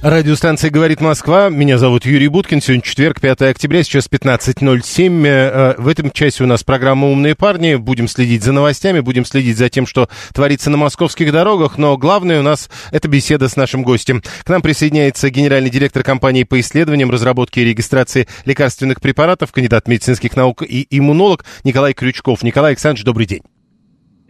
Радиостанция «Говорит Москва». Меня зовут Юрий Буткин. Сегодня четверг, 5 октября, сейчас 15.07. Э, в этом часе у нас программа «Умные парни». Будем следить за новостями, будем следить за тем, что творится на московских дорогах. Но главное у нас – это беседа с нашим гостем. К нам присоединяется генеральный директор компании по исследованиям, разработке и регистрации лекарственных препаратов, кандидат медицинских наук и иммунолог Николай Крючков. Николай Александрович, добрый день.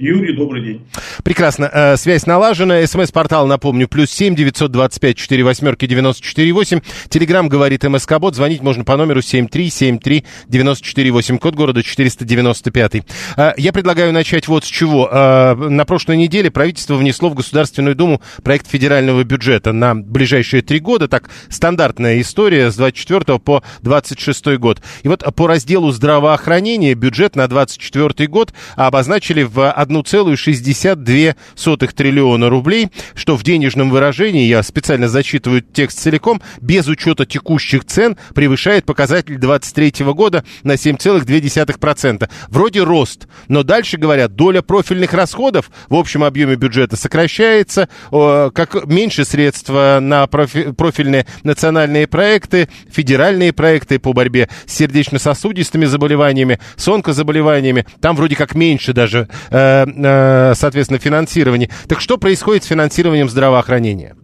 Юрий, добрый день. Прекрасно. Э, связь налажена. СМС-портал, напомню, плюс семь девятьсот двадцать пять четыре восьмерки девяносто четыре восемь. Телеграмм говорит МСК-бот. Звонить можно по номеру семь три семь три девяносто четыре восемь. Код города четыреста девяносто пятый. Э, я предлагаю начать вот с чего. Э, на прошлой неделе правительство внесло в Государственную Думу проект федерального бюджета на ближайшие три года. Так, стандартная история с 24 по 26 год. И вот по разделу здравоохранения бюджет на 24 год обозначили в 1,62 триллиона рублей, что в денежном выражении, я специально зачитываю текст целиком, без учета текущих цен превышает показатель 2023 года на 7,2%. Вроде рост, но дальше говорят, доля профильных расходов в общем объеме бюджета сокращается, как меньше средств на профи, профильные национальные проекты, федеральные проекты по борьбе с сердечно-сосудистыми заболеваниями, с онкозаболеваниями, там вроде как меньше даже Э, соответственно, финансирование. Так что происходит с финансированием здравоохранения?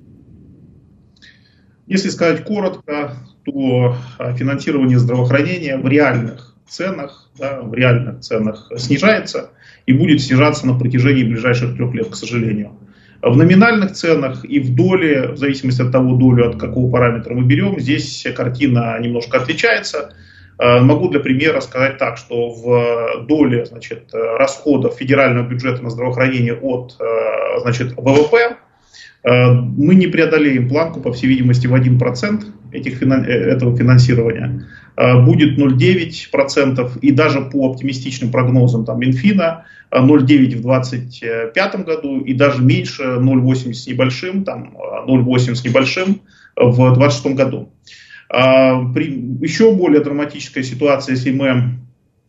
Если сказать коротко, то э, финансирование здравоохранения в реальных ценах, да, в реальных ценах снижается и будет снижаться на протяжении ближайших трех лет, к сожалению. В номинальных ценах и в доле, в зависимости от того, долю от какого параметра мы берем, здесь картина немножко отличается. Э, могу для примера сказать так, что в доле значит, расходов федерального бюджета на здравоохранение от э, значит, ВВП э, мы не преодолеем планку, по всей видимости, в 1% этих, этого финансирования. Будет 0,9% и даже по оптимистичным прогнозам там, Минфина 0,9 в 2025 году и даже меньше 0,8 с небольшим, там 0,8 с небольшим в 2026 году. А, при, еще более драматическая ситуация, если мы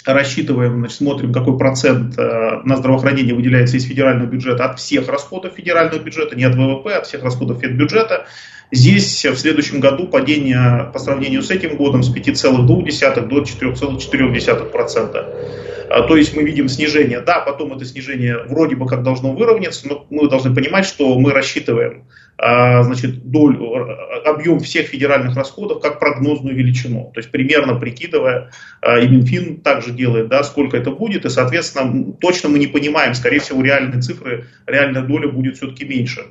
рассчитываем, значит, смотрим, какой процент э, на здравоохранение выделяется из федерального бюджета от всех расходов федерального бюджета, не от ВВП, а от всех расходов федбюджета. Здесь в следующем году падение по сравнению с этим годом с 5,2 до 4,4%. А, то есть мы видим снижение. Да, потом это снижение вроде бы как должно выровняться, но мы должны понимать, что мы рассчитываем а, значит, долю, объем всех федеральных расходов как прогнозную величину. То есть примерно прикидывая, а, и Минфин также делает, да, сколько это будет, и, соответственно, точно мы не понимаем, скорее всего, реальные цифры, реальная доля будет все-таки меньше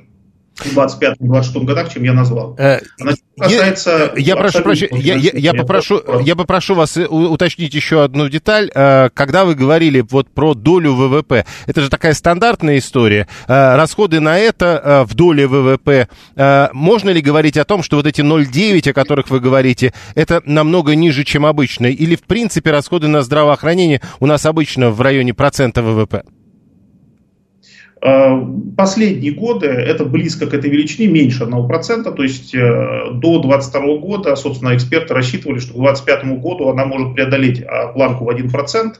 в 25-26 годах, чем я назвал. Э, Значит, касается... Я, я прошу прощения, я, я, я, попрошу, я попрошу вас э, уточнить еще одну деталь. Э, когда вы говорили вот про долю ВВП, это же такая стандартная история. Расходы на это в доле ВВП. Можно ли говорить о том, что вот эти 0,9, о которых вы говорите, это намного ниже, чем обычно? Или, в принципе, расходы на здравоохранение у нас обычно в районе процента ВВП? Э, последние годы это близко к этой величине, меньше 1%, то есть э, до 2022 года, собственно, эксперты рассчитывали, что к 2025 году она может преодолеть а, планку в 1%.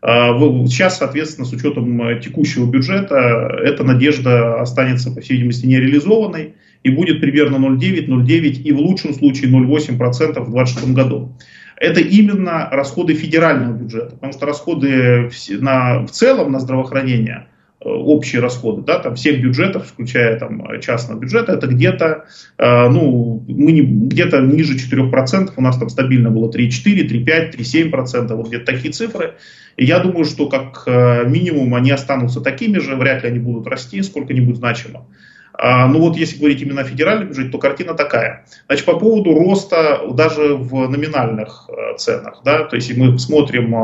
Э, сейчас, соответственно, с учетом текущего бюджета, эта надежда останется, по всей видимости, нереализованной и будет примерно 0,9, 0,9 и в лучшем случае 0,8% в 2026 году. Это именно расходы федерального бюджета, потому что расходы на, в целом на здравоохранение – общие расходы, да, там всех бюджетов, включая там частного бюджета, это где-то, э, ну, мы не, где-то ниже 4%, у нас там стабильно было 3,4, 3,5, 3,7%, вот где-то такие цифры. И я думаю, что как э, минимум они останутся такими же, вряд ли они будут расти сколько-нибудь значимо. Ну вот если говорить именно о федеральном бюджете, то картина такая. Значит, по поводу роста даже в номинальных ценах, да, то есть мы смотрим,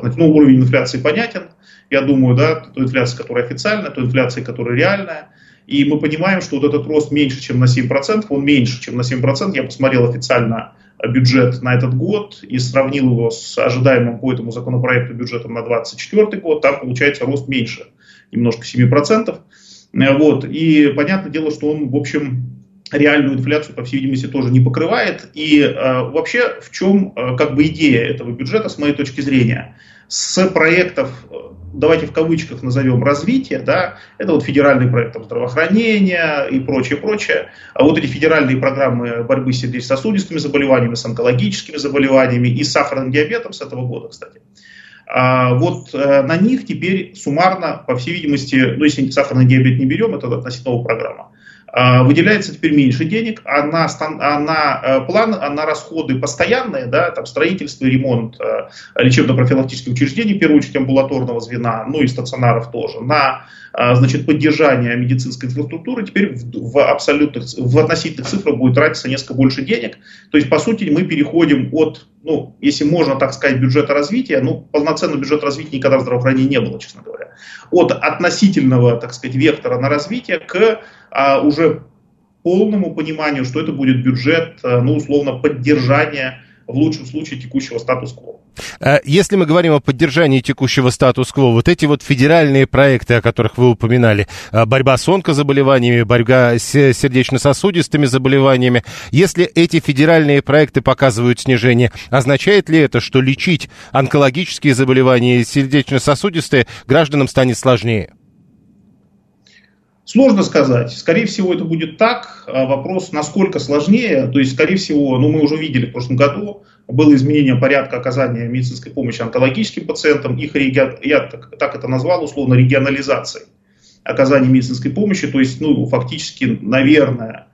значит, ну, уровень инфляции понятен, я думаю, да, той инфляции, которая официальная, той инфляции, которая реальная. И мы понимаем, что вот этот рост меньше, чем на 7%, он меньше, чем на 7%. Я посмотрел официально бюджет на этот год и сравнил его с ожидаемым по этому законопроекту бюджетом на 2024 год, там получается рост меньше, немножко 7%. Вот. И понятное дело, что он, в общем, реальную инфляцию, по всей видимости, тоже не покрывает. И э, вообще, в чем э, как бы идея этого бюджета, с моей точки зрения? С проектов, э, давайте в кавычках назовем развитие, да, это вот федеральный проект там, здравоохранения и прочее, прочее. А вот эти федеральные программы борьбы с сердечно-сосудистыми заболеваниями, с онкологическими заболеваниями и сахарным диабетом с этого года, кстати. А вот э, на них теперь суммарно, по всей видимости, ну если сахарный диабет не берем, это относительно программа, выделяется теперь меньше денег, а на, а на э, план, а на расходы постоянные, да, там строительство ремонт э, лечебно-профилактических учреждений, в первую очередь амбулаторного звена, ну и стационаров тоже, на значит, поддержание медицинской инфраструктуры теперь в, в абсолютных, в относительных цифрах будет тратиться несколько больше денег. То есть, по сути, мы переходим от, ну, если можно так сказать, бюджета развития, ну, полноценного бюджета развития никогда в здравоохранении не было, честно говоря, от относительного, так сказать, вектора на развитие к а, уже полному пониманию, что это будет бюджет, а, ну, условно, поддержания в лучшем случае текущего статус-кво. А, если мы говорим о поддержании текущего статус-кво, вот эти вот федеральные проекты, о которых вы упоминали, а, борьба с онкозаболеваниями, борьба с сердечно-сосудистыми заболеваниями, если эти федеральные проекты показывают снижение, означает ли это, что лечить онкологические заболевания и сердечно-сосудистые гражданам станет сложнее? Сложно сказать. Скорее всего, это будет так. А вопрос, насколько сложнее. То есть, скорее всего, ну, мы уже видели в прошлом году, было изменение порядка оказания медицинской помощи онкологическим пациентам. Их, я так, так это назвал, условно, регионализацией оказания медицинской помощи. То есть, ну, фактически, наверное,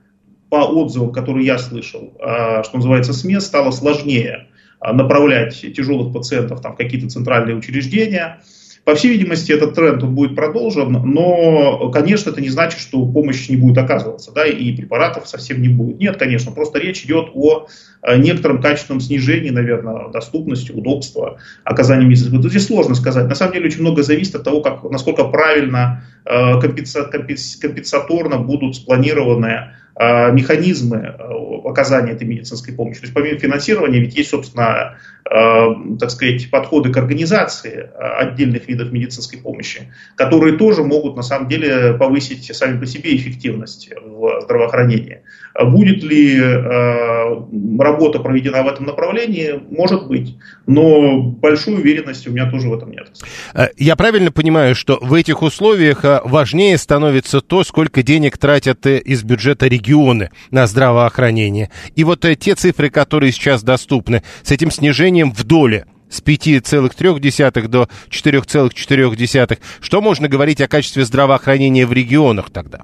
по отзывам, которые я слышал, а, что называется, СМЕ, стало сложнее а, направлять тяжелых пациентов там, в какие-то центральные учреждения, по всей видимости, этот тренд он будет продолжен, но, конечно, это не значит, что помощь не будет оказываться, да, и препаратов совсем не будет. Нет, конечно, просто речь идет о э, некотором качественном снижении, наверное, доступности, удобства оказания медицинской помощи. Здесь сложно сказать. На самом деле очень много зависит от того, как, насколько правильно э, компенсаторно будут спланированы механизмы э, оказания этой медицинской помощи. То есть помимо финансирования ведь есть, собственно, э, так сказать, подходы к организации отдельных видов медицинской помощи, которые тоже могут на самом деле повысить сами по себе эффективность в здравоохранении. Будет ли работа проведена в этом направлении? Может быть. Но большой уверенности у меня тоже в этом нет. Я правильно понимаю, что в этих условиях важнее становится то, сколько денег тратят из бюджета регионы на здравоохранение. И вот э, те цифры, которые сейчас доступны, с этим снижением в доле с 5,3 до 4,4. Что можно говорить о качестве здравоохранения в регионах тогда?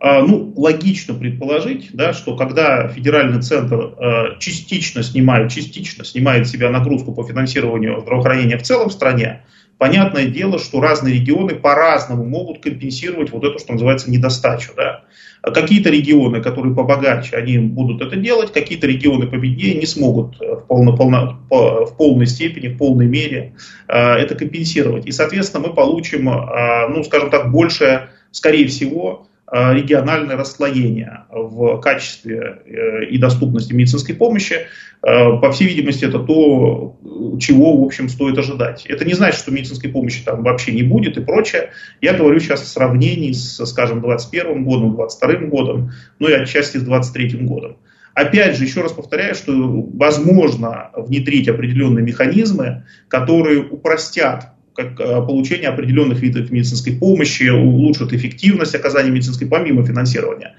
А, ну, логично предположить, да, что когда федеральный центр э, частично снимает, частично снимает себя нагрузку по финансированию здравоохранения в целом в стране, понятное дело, что разные регионы по-разному могут компенсировать вот эту, что называется, недостачу. Да. Какие-то регионы, которые побогаче, они будут это делать, какие-то регионы победнее не смогут в, полно, полно, в полной степени, в полной мере э, это компенсировать. И, соответственно, мы получим, э, ну, скажем так, больше, скорее всего, Э, региональное расслоение в качестве э, и доступности медицинской помощи. Э, по всей видимости, это то, чего, в общем, стоит ожидать. Это не значит, что медицинской помощи там вообще не будет и прочее. Я говорю сейчас о сравнении с, скажем, 2021 годом, 2022 годом, ну и отчасти с 2023 годом. Опять же, еще раз повторяю, что возможно внедрить определенные механизмы, которые упростят как э, получение определенных видов медицинской помощи, улучшит эффективность оказания медицинской помимо финансирования.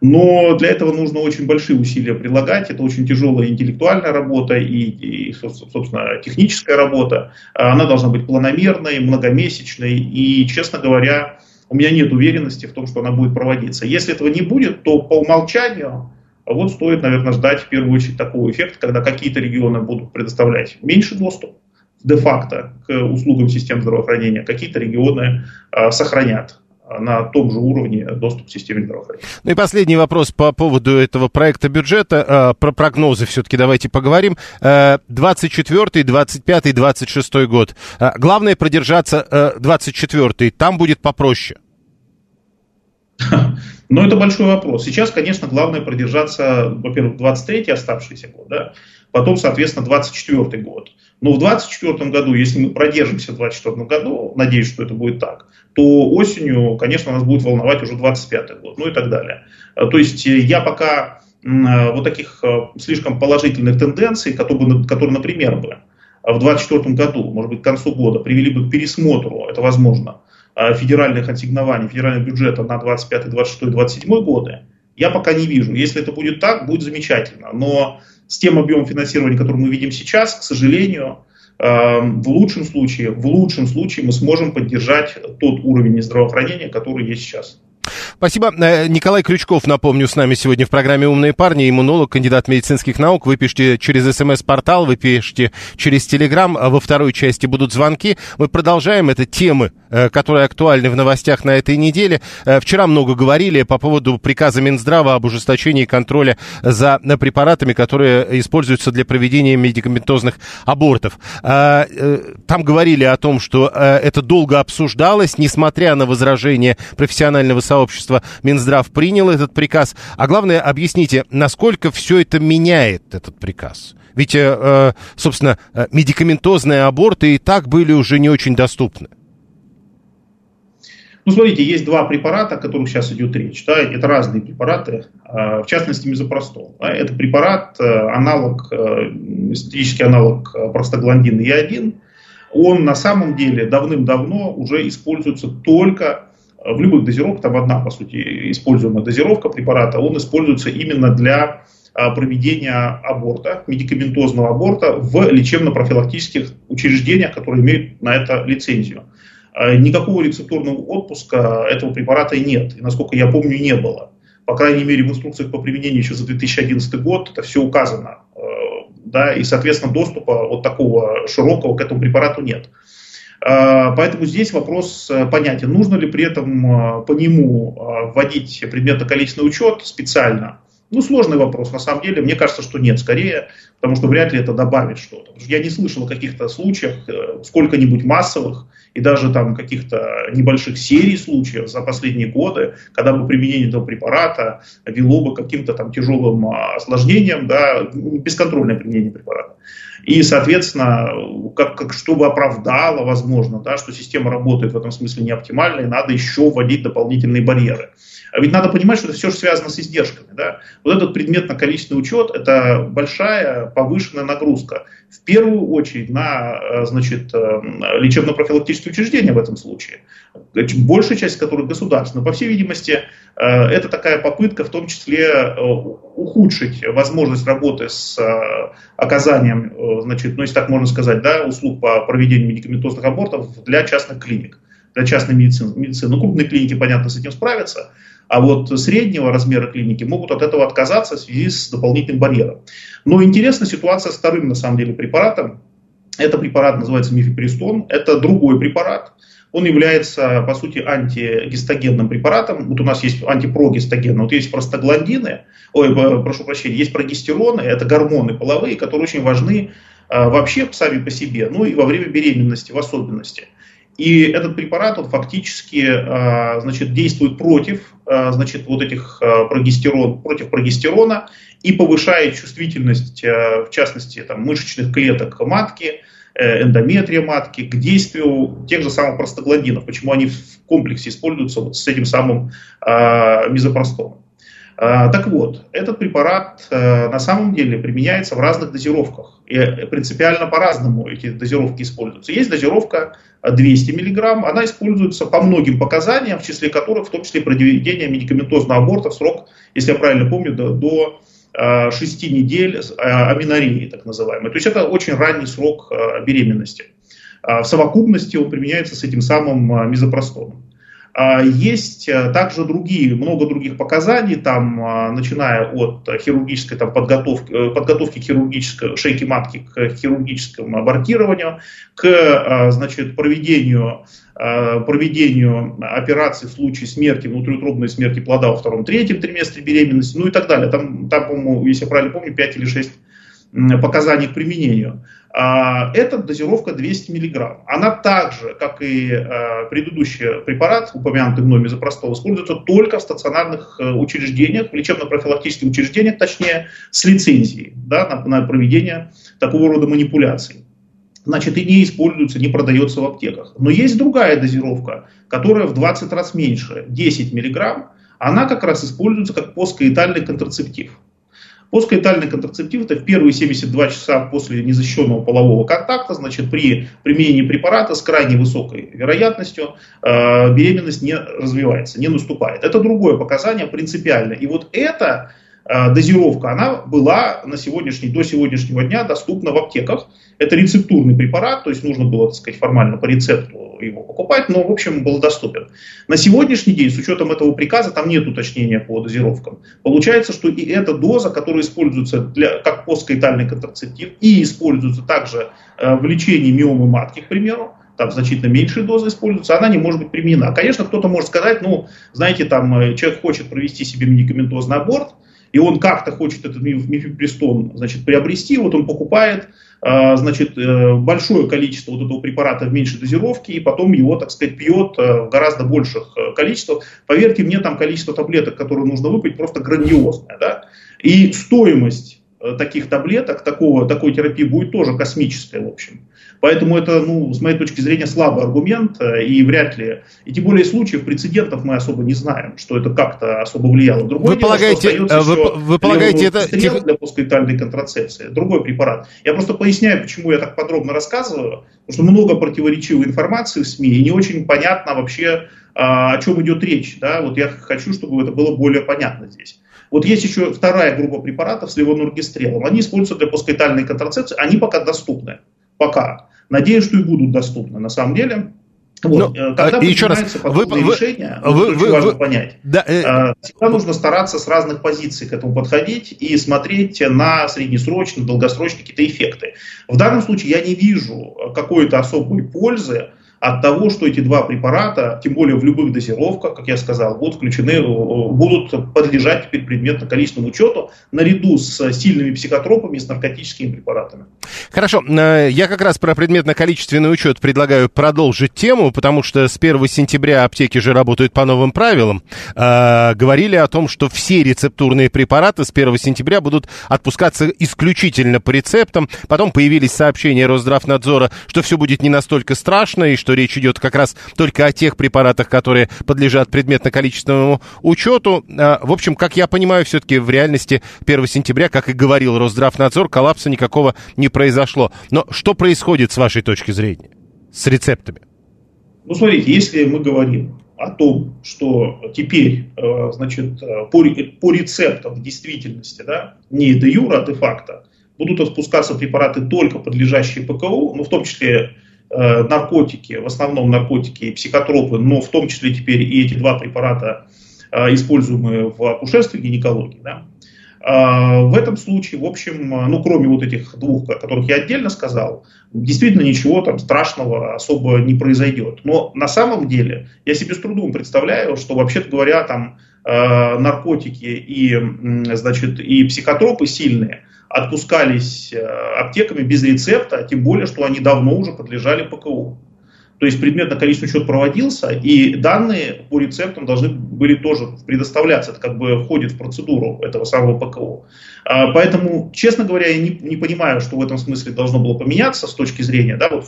Но для этого нужно очень большие усилия прилагать. Это очень тяжелая интеллектуальная работа и, и собственно, техническая работа. Она должна быть планомерной, многомесячной. И, честно говоря, у меня нет уверенности в том, что она будет проводиться. Если этого не будет, то по умолчанию вот стоит, наверное, ждать в первую очередь такого эффекта, когда какие-то регионы будут предоставлять меньше доступ, де-факто к услугам систем здравоохранения, какие-то регионы а, сохранят на том же уровне доступ к системе здравоохранения. Ну и последний вопрос по поводу этого проекта бюджета. А, про прогнозы все-таки давайте поговорим. 24, 25, 26 год. А, главное продержаться 24. Там будет попроще. Но это большой вопрос. Сейчас, конечно, главное продержаться, во-первых, 23-й оставшийся год, да, потом, соответственно, 24-й год. Но в 2024 году, если мы продержимся в 2024 году, надеюсь, что это будет так, то осенью, конечно, нас будет волновать уже 25 год, ну и так далее. То есть я пока вот таких слишком положительных тенденций, которые, которые например, бы в 2024 году, может быть, к концу года привели бы к пересмотру, это возможно, Э, федеральных ассигнований, федерального бюджета на 25, 26, 27 годы, я пока не вижу. Если это будет так, будет замечательно. Но с тем объемом финансирования, который мы видим сейчас, к сожалению, э, в лучшем случае, в лучшем случае мы сможем поддержать тот уровень здравоохранения, который есть сейчас. Спасибо. Э, Николай Крючков, напомню, с нами сегодня в программе «Умные парни», иммунолог, кандидат медицинских наук. Вы пишите через смс-портал, вы пишите через Телеграм. А во второй части будут звонки. Мы продолжаем. Это темы, которые актуальны в новостях на этой неделе. Э, вчера много говорили по поводу приказа Минздрава об ужесточении контроля за препаратами, которые используются для проведения медикаментозных абортов. Там говорили о том, что это долго обсуждалось, несмотря на возражения профессионального сообщества Минздрав принял этот приказ. А главное, объясните, насколько все это меняет этот приказ? Ведь, э, э собственно, э, медикаментозные аборты и так были уже не очень доступны. Ну, смотрите, есть два препарата, о которых сейчас идет речь. Да, это разные препараты, а, в частности, мизопростол. Это препарат, э, аналог, статический аналог простагландина Е1. Он на самом деле давным-давно уже используется только в любых дозировках, там одна, по сути, используемая дозировка препарата, он используется именно для а, проведения аборта, медикаментозного аборта в лечебно-профилактических учреждениях, которые имеют на это лицензию. А, никакого рецептурного отпуска этого препарата нет, и, насколько я помню, не было. По крайней мере, в инструкциях по применению еще за 2011 год это все указано. А, да, и, соответственно, доступа вот такого широкого к этому препарату нет. А, поэтому здесь вопрос э, понятен. Нужно ли при этом э, по нему э, вводить предметно-количественный учет специально? Ну, сложный вопрос, на самом деле. Мне кажется, что нет, скорее, потому что вряд ли это добавит что-то. Я не слышал о каких-то случаях, сколько-нибудь массовых, и даже там каких-то небольших серий случаев за последние годы, когда бы применение этого препарата вело бы каким-то там тяжелым осложнением, да, бесконтрольное применение препарата. И, соответственно, как, как, чтобы оправдало, возможно, да, что система работает в этом смысле не оптимально, и надо еще вводить дополнительные барьеры. А ведь надо понимать, что это все же связано с издержками. Да? Вот этот предметно-количественный учет – это большая повышенная нагрузка. В первую очередь на э, значит, э, лечебно-профилактические учреждения в этом случае. Большая часть которых государственная. По всей видимости, э, это такая попытка в том числе ухудшить возможность работы с оказанием, значит, ну, если так можно сказать, да, услуг по проведению медикаментозных абортов для частных клиник для частной медицины. медицины. Ну, крупные клиники, понятно, с этим справятся, а вот среднего размера клиники могут от этого отказаться в связи с дополнительным барьером. Но интересна ситуация с вторым, на самом деле, препаратом. Это препарат называется мифепристон. Это другой препарат. Он является, по сути, антигистогенным препаратом. Вот у нас есть антипрогестогены. Вот есть простагландины, ой, прошу прощения, есть прогестероны, это гормоны половые, которые очень важны а, вообще сами по себе, ну и во время беременности в особенности. И этот препарат, он фактически а, значит, действует против а, значит, вот этих прогестерон, против прогестерона и повышает чувствительность, в частности, там, мышечных клеток матки, эндометрия матки к действию тех же самых простагландинов. Почему они в комплексе используются вот с этим самым мизопростолом. А, так вот, этот препарат э, на самом деле применяется в разных дозировках. И принципиально по-разному эти дозировки используются. Есть дозировка 200 мг, она используется по многим показаниям, в числе которых в том числе проведение медикаментозного аборта в срок, если я правильно помню, до, до 6 э, недель э, аминореи, так называемой. То есть это очень ранний срок беременности. А в совокупности он применяется с этим самым мизопростоном. А, есть э, также другие, много других показаний, там, а, начиная от хирургической там, подготовки, э, подготовки хирургической шейки матки к хирургическому абортированию, к а, значит, проведению, проведению операции в случае смерти, внутриутробной смерти плода во втором-третьем триместре беременности, ну и так далее. Там, там по-моему, если я правильно помню, 5 или 6 показаний к применению. А, это дозировка 200 мг. Она так же, как и а, предыдущий препарат, упомянутый мной мезопростол, используется только в стационарных э, учреждениях, лечебно-профилактических учреждениях, точнее, с лицензией да, на, на проведение такого рода манипуляций. Значит, и не используется, не продается в аптеках. Но есть другая дозировка, которая в 20 раз меньше, 10 мг. Она как раз используется как посткоитальный контрацептив. Посткоитальный контрацептив это в первые 72 часа после незащищенного полового контакта, значит, при применении препарата с крайне высокой вероятностью э, беременность не развивается, не наступает. Это другое показание принципиально. И вот это дозировка, она была на сегодняшний, до сегодняшнего дня доступна в аптеках. Это рецептурный препарат, то есть нужно было, так сказать, формально по рецепту его покупать, но, в общем, был доступен. На сегодняшний день, с учетом этого приказа, там нет уточнения по дозировкам. Получается, что и эта доза, которая используется для, как посткоитальный контрацептив и используется также э, в лечении миомы матки, к примеру, там значительно меньшие дозы используются, она не может быть применена. Конечно, кто-то может сказать, ну, знаете, там э, человек хочет провести себе медикаментозный аборт, и он как-то хочет этот мифепристон значит, приобрести, вот он покупает а, значит, э, большое количество вот этого препарата в меньшей дозировке, и потом его, так сказать, пьет э, в гораздо больших э, количествах. Поверьте мне, там количество таблеток, которые нужно выпить, просто грандиозное. Да? И стоимость таких таблеток, такого, такой терапии будет тоже космическая, в общем. Поэтому это, ну, с моей точки зрения, слабый аргумент, э, и вряд ли, и тем более случаев, прецедентов мы особо не знаем, что это как-то особо влияло. Другое вы дело, полагаете, э, вы, вы полагаете это... Тих... для постгоитальной контрацепции, другой препарат. Я просто поясняю, почему я так подробно рассказываю, потому что много противоречивой информации в СМИ, и не очень понятно вообще, а, о чем идет речь. Да? Вот я хочу, чтобы это было более понятно здесь. Вот есть еще вторая группа препаратов с левонургистрелом. Они используются для постгоитальной контрацепции, они пока доступны. Пока. Надеюсь, что и будут доступны на самом деле. Вот. Ну, Когда а, еще раз, вы, вы, решения, вы, очень вы, важно вы, понять, да, э, а, всегда нужно стараться с разных позиций к этому подходить и смотреть на среднесрочные, долгосрочные какие-то эффекты. В данном случае я не вижу какой-то особой пользы от того, что эти два препарата, тем более в любых дозировках, как я сказал, будут включены, э, будут подлежать теперь предметно-количественному учету наряду с сильными психотропами с наркотическими препаратами. Хорошо, э, я как раз про предметно-количественный учет предлагаю продолжить тему, потому что с 1 сентября аптеки же работают по новым правилам. Э, говорили о том, что все рецептурные препараты с 1 сентября будут отпускаться исключительно по рецептам. Потом появились сообщения Росздравнадзора, что все будет не настолько страшно и что что речь идет как раз только о тех препаратах, которые подлежат предметно-количественному учету. А, в общем, как я понимаю, все-таки в реальности 1 сентября, как и говорил Росздравнадзор, коллапса никакого не произошло. Но что происходит с вашей точки зрения с рецептами? Ну, смотрите, если мы говорим о том, что теперь, э, значит, э, по, по рецептам в действительности, да, не де юра, а де факто, будут отпускаться препараты только подлежащие ПКУ, ну, в том числе наркотики, в основном наркотики и психотропы, но в том числе теперь и эти два препарата, э, используемые в акушерстве и гинекологии. Да? Э, в этом случае, в общем, ну, кроме вот этих двух, о которых я отдельно сказал, действительно ничего там страшного особо не произойдет. Но на самом деле я себе с трудом представляю, что, вообще-то говоря, там наркотики и, значит, и психотропы сильные – отпускались э, аптеками без рецепта, тем более, что они давно уже подлежали ПКУ. То есть предметно-количественный учет проводился, и данные по рецептам должны были тоже предоставляться. Это как бы входит в процедуру этого самого ПКО. А, поэтому, честно говоря, я не, не понимаю, что в этом смысле должно было поменяться с точки зрения да, вот,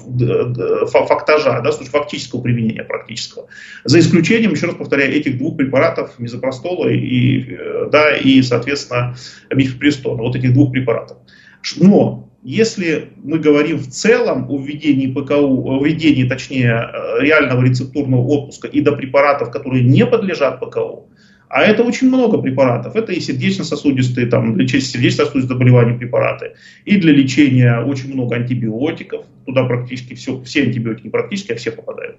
фактажа, да, с точки фактического применения практического. За исключением, еще раз повторяю, этих двух препаратов, мизопростола и, э, да, и соответственно, мифепристона, вот этих двух препаратов. Но если мы говорим в целом о введении ПКУ, о введении, точнее, э, реального рецептурного отпуска и до препаратов, которые не подлежат ПКУ, а это очень много препаратов. Это и сердечно-сосудистые, там, лечение сердечно-сосудистых заболеваний препараты, и для лечения очень много антибиотиков. Туда практически все, все антибиотики, практически, а все попадают.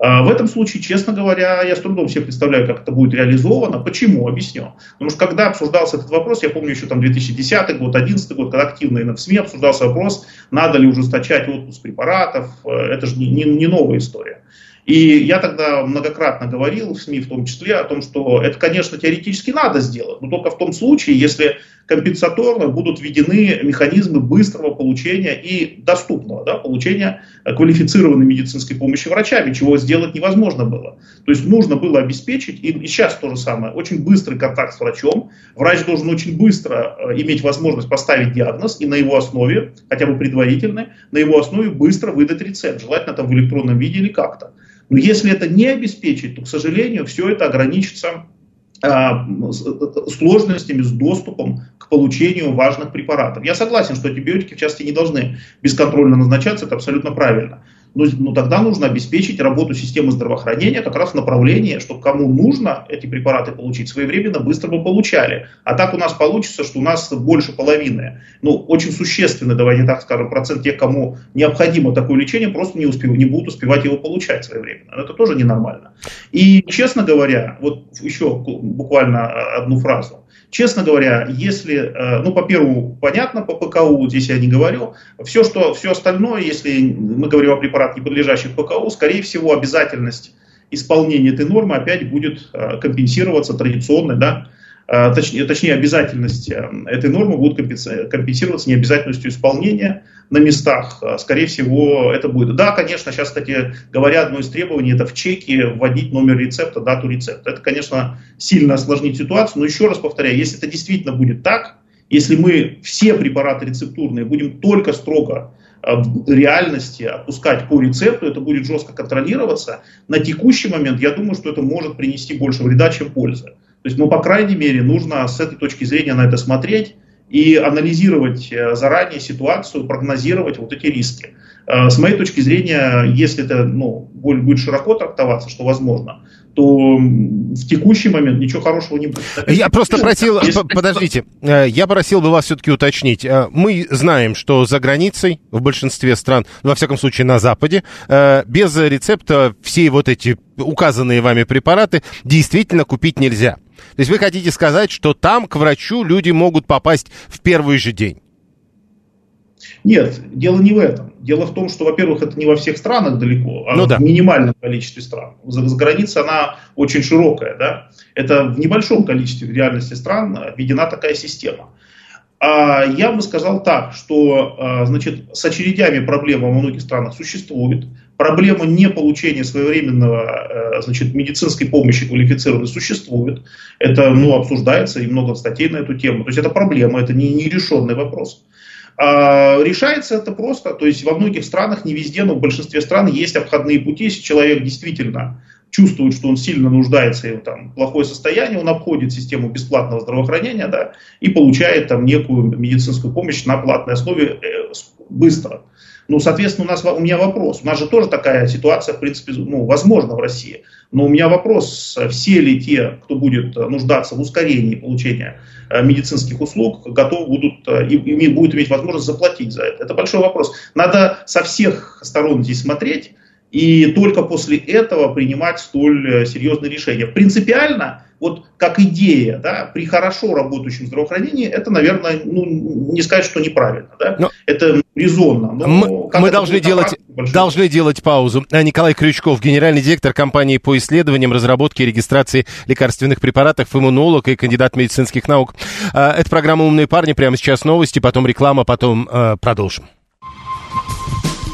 А в этом случае, честно говоря, я с трудом себе представляю, как это будет реализовано. Почему? Объясню. Потому что когда обсуждался этот вопрос, я помню еще там 2010 год, 2011 год, когда активно и в СМИ обсуждался вопрос, надо ли ужесточать отпуск препаратов. Э, это же не, не, не новая история. И я тогда многократно говорил в СМИ в том числе о том, что это, конечно, теоретически надо сделать, но только в том случае, если компенсаторно будут введены механизмы быстрого получения и доступного да, получения квалифицированной медицинской помощи врачами, чего сделать невозможно было. То есть нужно было обеспечить, и, сейчас то же самое, очень быстрый контакт с врачом. Врач должен очень быстро э, иметь возможность поставить диагноз и на его основе, хотя бы предварительный, на его основе быстро выдать рецепт, желательно там в электронном виде или как-то. Но если это не обеспечить, то, к сожалению, все это ограничится а, сложностями с доступом к получению важных препаратов. Я согласен, что антибиотики в частности не должны бесконтрольно назначаться, это абсолютно правильно ну, но тогда нужно обеспечить работу системы здравоохранения как раз в направлении, чтобы кому нужно эти препараты получить, своевременно, быстро бы получали. А так у нас получится, что у нас больше половины, ну, очень существенный, давайте так скажем, процент тех, кому необходимо такое лечение, просто не, успев, не будут успевать его получать своевременно. Это тоже ненормально. И, честно говоря, вот еще буквально одну фразу. Честно говоря, если, э, ну, по первому, понятно, по ПКУ, здесь я не говорю, все, что, все остальное, если мы говорим о препаратах, не подлежащих ПКУ, скорее всего, обязательность исполнения этой нормы опять будет э, компенсироваться традиционной, да, точнее, точнее обязательность э, этой нормы будет компенсироваться необязательностью исполнения на местах. Э, скорее всего, это будет. Да, конечно, сейчас, кстати говоря, одно из требований это в чеке вводить номер рецепта, дату рецепта. Это, конечно, сильно осложнит ситуацию, но еще раз повторяю, если это действительно будет так, если мы все препараты рецептурные будем только строго в реальности отпускать по рецепту, это будет жестко контролироваться. На текущий момент я думаю, что это может принести больше вреда, чем пользы. То есть, ну, по крайней мере, нужно с этой точки зрения на это смотреть и анализировать э, заранее ситуацию, прогнозировать вот эти риски. Э, с моей точки зрения, если это ну, будет широко трактоваться, что возможно, то в текущий момент ничего хорошего не будет. Я просто просил, подождите, э, я просил бы вас все-таки уточнить. Мы знаем, что за границей, в большинстве стран, во всяком случае на Западе, без рецепта все вот эти указанные вами препараты действительно купить нельзя. То есть вы хотите сказать, что там к врачу люди могут попасть в первый же день? Нет, дело не в этом. Дело в том, что, во-первых, это не во всех странах далеко, а ну, да. в минимальном количестве стран. За, за границей она очень широкая, да. Это в небольшом количестве в реальности стран введена такая система. А я бы сказал так, что а, значит, с очередями проблема во многих странах существует. Проблема не получения своевременного э, значит, медицинской помощи квалифицированной существует. Это ну, обсуждается и много статей на эту тему. То есть это проблема, это не нерешенный вопрос. А решается это просто, то есть во многих странах, не везде, но в большинстве стран есть обходные пути, если человек действительно чувствует, что он сильно нуждается, и там плохое состояние, он обходит систему бесплатного здравоохранения, да, и получает там некую медицинскую помощь на платной основе э, быстро. Ну, соответственно, у, нас, у меня вопрос. У нас же тоже такая ситуация, в принципе, ну, возможна в России. Но у меня вопрос, все ли те, кто будет нуждаться в ускорении получения э, медицинских услуг, готовы будут э, и, и будут иметь возможность заплатить за это? Это большой вопрос. Надо со всех сторон здесь смотреть и только после этого принимать столь э, серьезные решения. Принципиально, вот как идея, да, при хорошо работающем здравоохранении, это, наверное, ну, не сказать, что неправильно, да, но это резонно. Но мы мы должны, делать, должны делать паузу. А Николай Крючков, генеральный директор компании по исследованиям, разработке и регистрации лекарственных препаратов, иммунолог и кандидат медицинских наук. А, это программа «Умные парни», прямо сейчас новости, потом реклама, потом э, продолжим.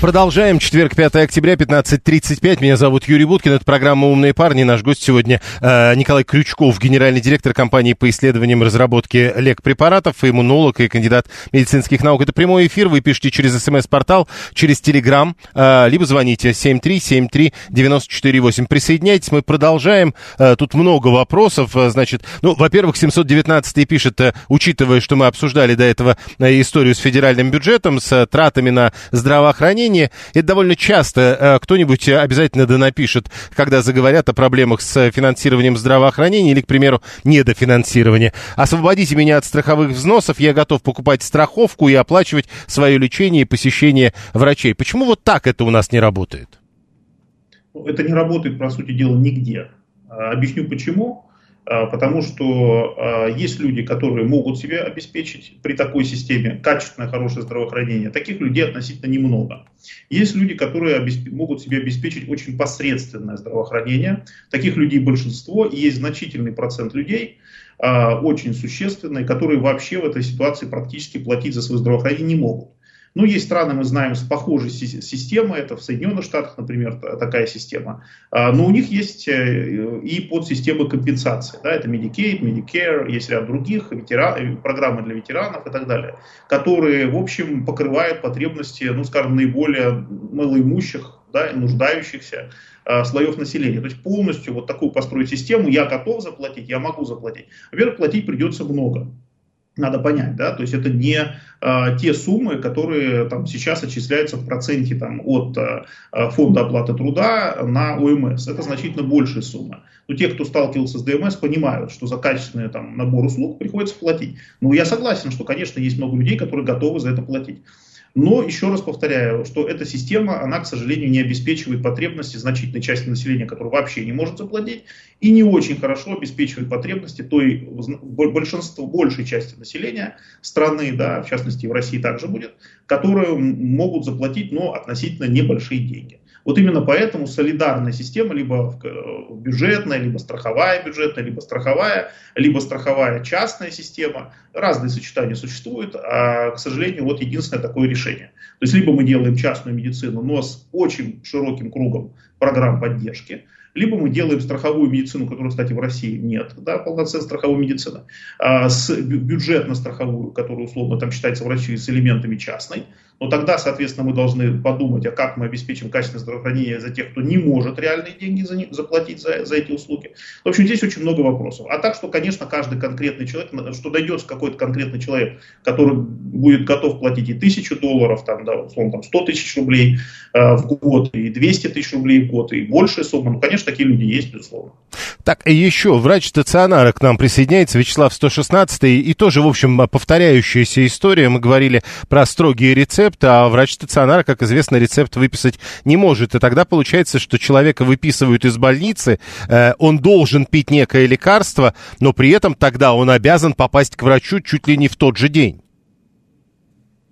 Продолжаем. Четверг, 5 октября, 15.35. Меня зовут Юрий Буткин. Это программа «Умные парни». Наш гость сегодня э, Николай Крючков, генеральный директор компании по исследованиям и разработке лекпрепаратов, иммунолог и кандидат медицинских наук. Это прямой эфир. Вы пишите через смс-портал, через телеграм, э, либо звоните 7373948. Присоединяйтесь, мы продолжаем. Э, тут много вопросов. Э, значит, ну, во-первых, 719 пишет, э, учитывая, что мы обсуждали до этого э, историю с федеральным бюджетом, с э, тратами на здравоохранение, мнение. Это довольно часто э, кто-нибудь обязательно да напишет, когда заговорят о проблемах с финансированием здравоохранения или, к примеру, недофинансирования. Освободите меня от страховых взносов, я готов покупать страховку и оплачивать свое лечение и посещение врачей. Почему вот так это у нас не работает? Это не работает, по сути дела, нигде. Объясню почему. А, потому что а, есть люди, которые могут себе обеспечить при такой системе качественное, хорошее здравоохранение. Таких людей относительно немного. Есть люди, которые могут себе обеспечить очень посредственное здравоохранение. Таких людей большинство, и есть значительный процент людей, а, очень существенные, которые вообще в этой ситуации практически платить за свое здравоохранение не могут. Ну, есть страны, мы знаем, с похожей системой, это в Соединенных Штатах, например, такая система, а, но у них есть э, и подсистемы компенсации, да, это Medicaid, Medicare, есть ряд других, ветеран, э, программы для ветеранов и так далее, которые, в общем, покрывают потребности, ну, скажем, наиболее малоимущих, да, нуждающихся э, слоев населения. То есть полностью вот такую построить систему, я готов заплатить, я могу заплатить. Во-первых, платить придется много надо понять, да, то есть это не а, те суммы, которые там сейчас отчисляются в проценте там от а, фонда оплаты труда на ОМС, это значительно большая сумма. Но те, кто сталкивался с ДМС, понимают, что за качественный там набор услуг приходится платить. Но я согласен, что, конечно, есть много людей, которые готовы за это платить. Но еще раз повторяю, что эта система, она, к сожалению, не обеспечивает потребности значительной части населения, которая вообще не может заплатить, и не очень хорошо обеспечивает потребности той большинства, большей части населения страны, да, в частности в России также будет, которые могут заплатить, но относительно небольшие деньги. Вот именно поэтому солидарная система, либо бюджетная, либо страховая бюджетная, либо страховая, либо страховая частная система, разные сочетания существуют, а, к сожалению, вот единственное такое решение. То есть либо мы делаем частную медицину, но с очень широким кругом программ поддержки, либо мы делаем страховую медицину, которую, кстати, в России нет, да, полноценной страховой медицины, а, с бюджетно-страховую, которая условно там считается в России с элементами частной, но тогда, соответственно, мы должны подумать, а как мы обеспечим качественное здравоохранение за тех, кто не может реальные деньги за, заплатить за, за эти услуги. В общем, здесь очень много вопросов. А так, что, конечно, каждый конкретный человек, что дойдется какой-то конкретный человек, который будет готов платить и тысячу долларов, там, да, условно, там, 100 тысяч рублей э, в год, и 200 тысяч рублей в год, и большая сумма, ну, конечно, такие люди есть, безусловно. Так, и еще врач стационара к нам присоединяется, Вячеслав 116, и тоже, в общем, повторяющаяся история. Мы говорили про строгие рецепты, рецепт, а врач стационара, как известно, рецепт выписать не может. И тогда получается, что человека выписывают из больницы, э, он должен пить некое лекарство, но при этом тогда он обязан попасть к врачу чуть ли не в тот же день.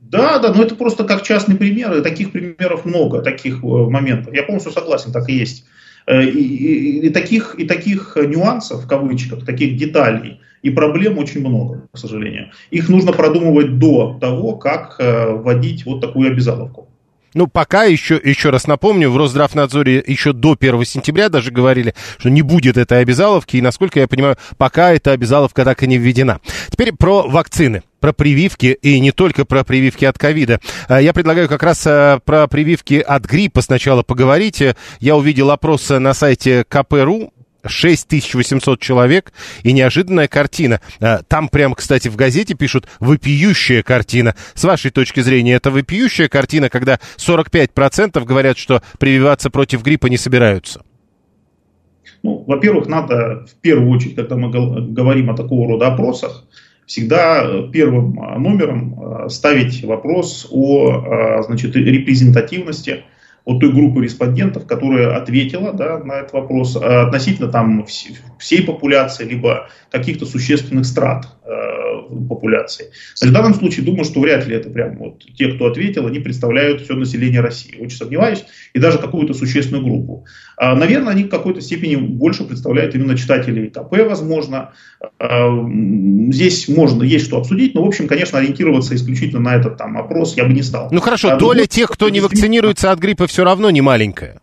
Да, да, но это просто как частный пример, и таких примеров много, таких э, моментов. Я полностью согласен, так и есть. Э, и, и, и, таких, и таких нюансов, в кавычках, таких деталей и проблем очень много, к сожалению. Их нужно продумывать до того, как э, вводить вот такую обязаловку. Ну, пока еще, еще раз напомню, в Росздравнадзоре еще до 1 сентября даже говорили, что не будет этой обязаловки, и, насколько я понимаю, пока эта обязаловка так и не введена. Теперь про вакцины про прививки и не только про прививки от ковида. А, я предлагаю как раз а, про прививки от гриппа сначала поговорить. Я увидел опрос на сайте КПРУ 6800 человек, и неожиданная картина. А, там прямо, кстати, в газете пишут «вопиющая картина». С вашей точки зрения, это вопиющая картина, когда 45% говорят, что прививаться против гриппа не собираются? Ну, во-первых, надо в первую очередь, когда мы говорим о такого рода опросах, всегда первым номером ставить вопрос о значит, репрезентативности от той группы респондентов, которая ответила да, на этот вопрос э, относительно там всей популяции, либо каких-то существенных страт э, популяции. В данном случае думаю, что вряд ли это прям вот те, кто ответил, они представляют все население России. Очень сомневаюсь. И даже какую-то существенную группу. А, наверное, они в какой-то степени больше представляют именно читателей КП, возможно. А, здесь можно, есть что обсудить, но, в общем, конечно, ориентироваться исключительно на этот там опрос я бы не стал. Ну хорошо, а, доля тех, кто не вакцинируется от гриппа, все равно не маленькая.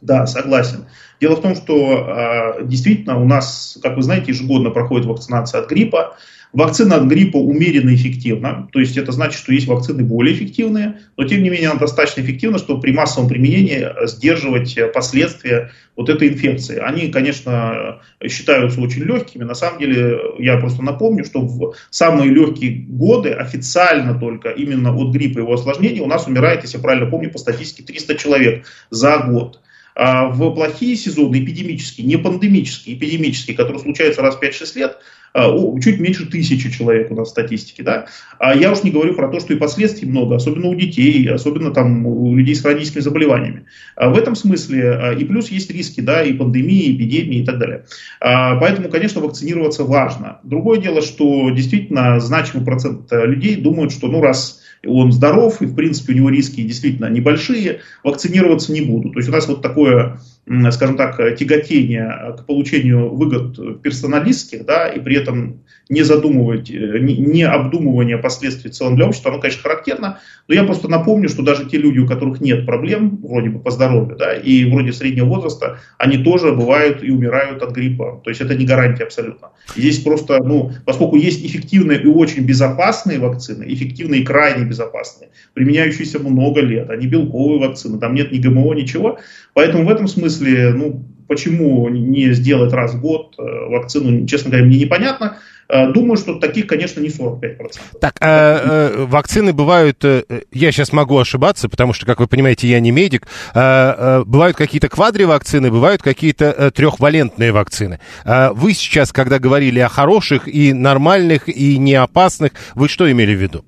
Да, согласен. Дело в том, что действительно у нас, как вы знаете, ежегодно проходит вакцинация от гриппа. Вакцина от гриппа умеренно эффективна, то есть это значит, что есть вакцины более эффективные, но тем не менее она достаточно эффективна, чтобы при массовом применении сдерживать последствия вот этой инфекции. Они, конечно, считаются очень легкими, на самом деле я просто напомню, что в самые легкие годы официально только именно от гриппа и его осложнений у нас умирает, если я правильно помню, по статистике 300 человек за год. А в плохие сезоны, эпидемические, не пандемические, эпидемические, которые случаются раз в 5-6 лет, а, чуть меньше тысячи человек у нас в статистике, да. А я уж не говорю про то, что и последствий много, особенно у детей, особенно там у людей с хроническими заболеваниями. В этом смысле и плюс есть риски, да, и пандемии, и эпидемии и так далее. Поэтому, конечно, вакцинироваться важно. Другое дело, что действительно значимый процент людей думают, что ну раз он здоров, и в принципе у него риски действительно небольшие, вакцинироваться не буду. То есть у нас вот такое скажем так, тяготение к получению выгод персоналистских, да, и при этом не задумывать, э, не, обдумывание последствий в целом для общества, оно, конечно, характерно, но я просто напомню, что даже те люди, у которых нет проблем, вроде бы по здоровью, да, и вроде среднего возраста, они тоже бывают и умирают от гриппа. То есть это не гарантия абсолютно. Здесь просто, ну, поскольку есть эффективные и очень безопасные вакцины, эффективные и крайне безопасные, применяющиеся много лет, они белковые вакцины, там нет ни ГМО, ничего, поэтому в этом смысле, ну, почему не сделать раз в год э, вакцину, честно говоря, мне непонятно. Э, думаю, что таких, конечно, не 45%. Так, э, э, вакцины бывают, я сейчас могу ошибаться, потому что, как вы понимаете, я не медик, э, э, бывают какие-то квадривакцины, бывают какие-то трехвалентные вакцины. Э, вы сейчас, когда говорили о хороших и нормальных и неопасных, вы что имели в виду?